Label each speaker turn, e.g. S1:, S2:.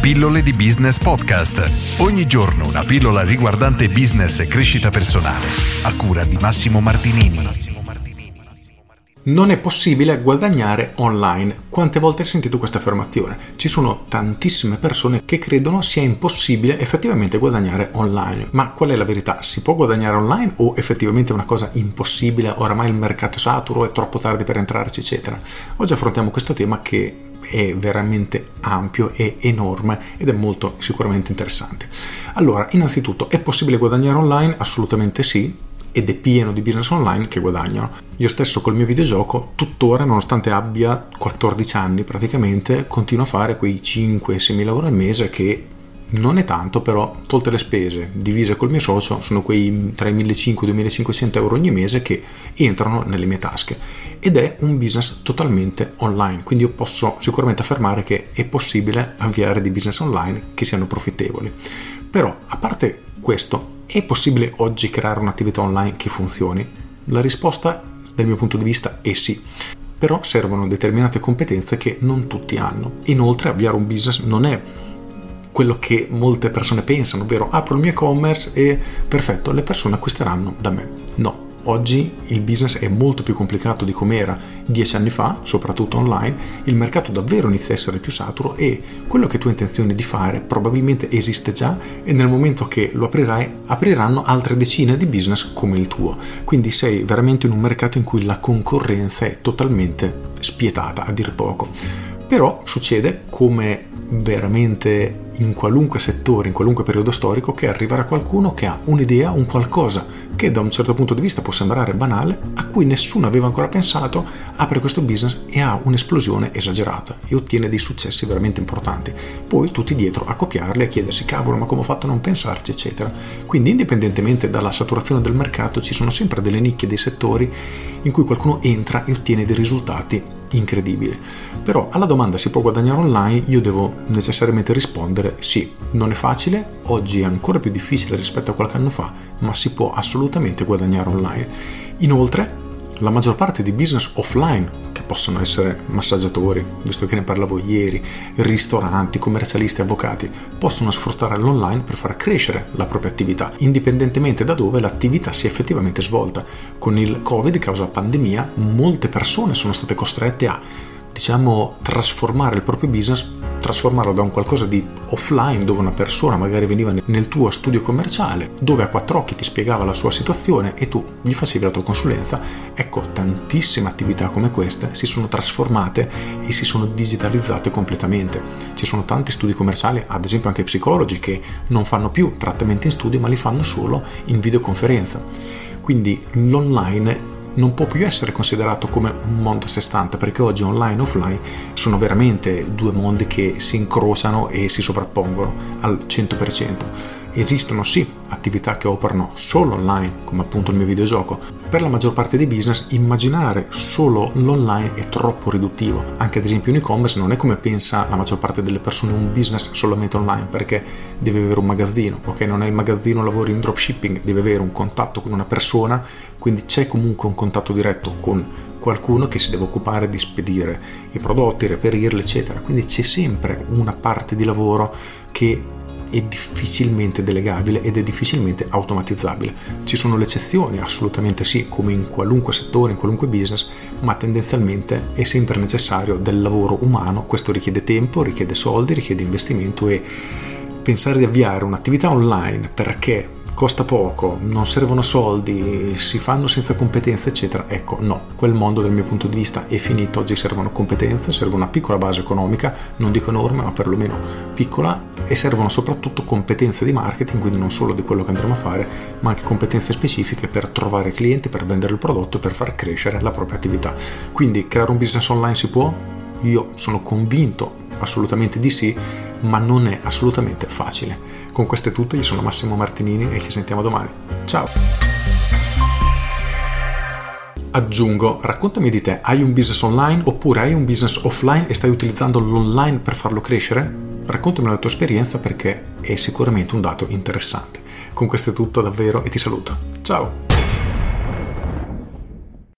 S1: Pillole di Business Podcast. Ogni giorno una pillola riguardante business e crescita personale. A cura di Massimo Martinini.
S2: Non è possibile guadagnare online. Quante volte hai sentito questa affermazione? Ci sono tantissime persone che credono sia impossibile effettivamente guadagnare online. Ma qual è la verità? Si può guadagnare online o effettivamente è una cosa impossibile? Oramai il mercato è saturo, è troppo tardi per entrarci, eccetera. Oggi affrontiamo questo tema che è veramente ampio e enorme ed è molto sicuramente interessante. Allora, innanzitutto, è possibile guadagnare online? Assolutamente sì, ed è pieno di business online che guadagnano. Io stesso col mio videogioco, tuttora, nonostante abbia 14 anni praticamente, continuo a fare quei 5-6 mila euro al mese che non è tanto, però tolte le spese divise col mio socio sono quei tra i 1.500 e i 1.500 euro ogni mese che entrano nelle mie tasche ed è un business totalmente online, quindi io posso sicuramente affermare che è possibile avviare dei business online che siano profittevoli. Però, a parte questo, è possibile oggi creare un'attività online che funzioni? La risposta, dal mio punto di vista, è sì però servono determinate competenze che non tutti hanno. Inoltre avviare un business non è quello che molte persone pensano, ovvero apro il mio e-commerce e perfetto, le persone acquisteranno da me. No, oggi il business è molto più complicato di come era dieci anni fa, soprattutto online, il mercato davvero inizia a essere più saturo e quello che tu hai intenzione di fare probabilmente esiste già e nel momento che lo aprirai apriranno altre decine di business come il tuo. Quindi sei veramente in un mercato in cui la concorrenza è totalmente spietata, a dir poco. Però succede come veramente in qualunque settore, in qualunque periodo storico, che arriverà qualcuno che ha un'idea, un qualcosa che da un certo punto di vista può sembrare banale, a cui nessuno aveva ancora pensato, apre questo business e ha un'esplosione esagerata e ottiene dei successi veramente importanti. Poi tutti dietro a copiarli, a chiedersi cavolo ma come ho fatto a non pensarci, eccetera. Quindi indipendentemente dalla saturazione del mercato ci sono sempre delle nicchie, dei settori in cui qualcuno entra e ottiene dei risultati incredibile. Però alla domanda si può guadagnare online io devo necessariamente rispondere sì, non è facile, oggi è ancora più difficile rispetto a qualche anno fa, ma si può assolutamente guadagnare online. Inoltre la maggior parte di business offline, che possono essere massaggiatori, visto che ne parlavo ieri, ristoranti, commercialisti, avvocati, possono sfruttare l'online per far crescere la propria attività, indipendentemente da dove l'attività sia effettivamente svolta. Con il Covid, causa pandemia, molte persone sono state costrette a diciamo, trasformare il proprio business, trasformarlo da un qualcosa di offline dove una persona magari veniva nel tuo studio commerciale, dove a quattro occhi ti spiegava la sua situazione e tu gli facevi la tua consulenza. Ecco, tantissime attività come queste si sono trasformate e si sono digitalizzate completamente. Ci sono tanti studi commerciali, ad esempio anche psicologi, che non fanno più trattamenti in studio ma li fanno solo in videoconferenza. Quindi l'online non può più essere considerato come un mondo a sé stante perché oggi online e offline sono veramente due mondi che si incrociano e si sovrappongono al 100% esistono sì attività che operano solo online, come appunto il mio videogioco. Per la maggior parte dei business immaginare solo l'online è troppo riduttivo. Anche ad esempio un e-commerce non è come pensa la maggior parte delle persone un business solamente online, perché deve avere un magazzino, ok? Non è il magazzino, lavori in dropshipping, deve avere un contatto con una persona, quindi c'è comunque un contatto diretto con qualcuno che si deve occupare di spedire i prodotti, reperirli, eccetera. Quindi c'è sempre una parte di lavoro che è difficilmente delegabile ed è difficilmente automatizzabile. Ci sono le eccezioni, assolutamente sì, come in qualunque settore, in qualunque business, ma tendenzialmente è sempre necessario del lavoro umano, questo richiede tempo, richiede soldi, richiede investimento e pensare di avviare un'attività online perché costa poco, non servono soldi, si fanno senza competenze, eccetera. Ecco, no, quel mondo dal mio punto di vista è finito. Oggi servono competenze, serve una piccola base economica, non dico enorme, ma perlomeno piccola, e servono soprattutto competenze di marketing, quindi non solo di quello che andremo a fare, ma anche competenze specifiche per trovare clienti, per vendere il prodotto per far crescere la propria attività. Quindi creare un business online si può? Io sono convinto assolutamente di sì, ma non è assolutamente facile. Con questo è tutto, io sono Massimo Martinini e ci sentiamo domani. Ciao! Aggiungo, raccontami di te, hai un business online oppure hai un business offline e stai utilizzando l'online per farlo crescere? Raccontami la tua esperienza perché è sicuramente un dato interessante. Con questo è tutto davvero e ti saluto. Ciao!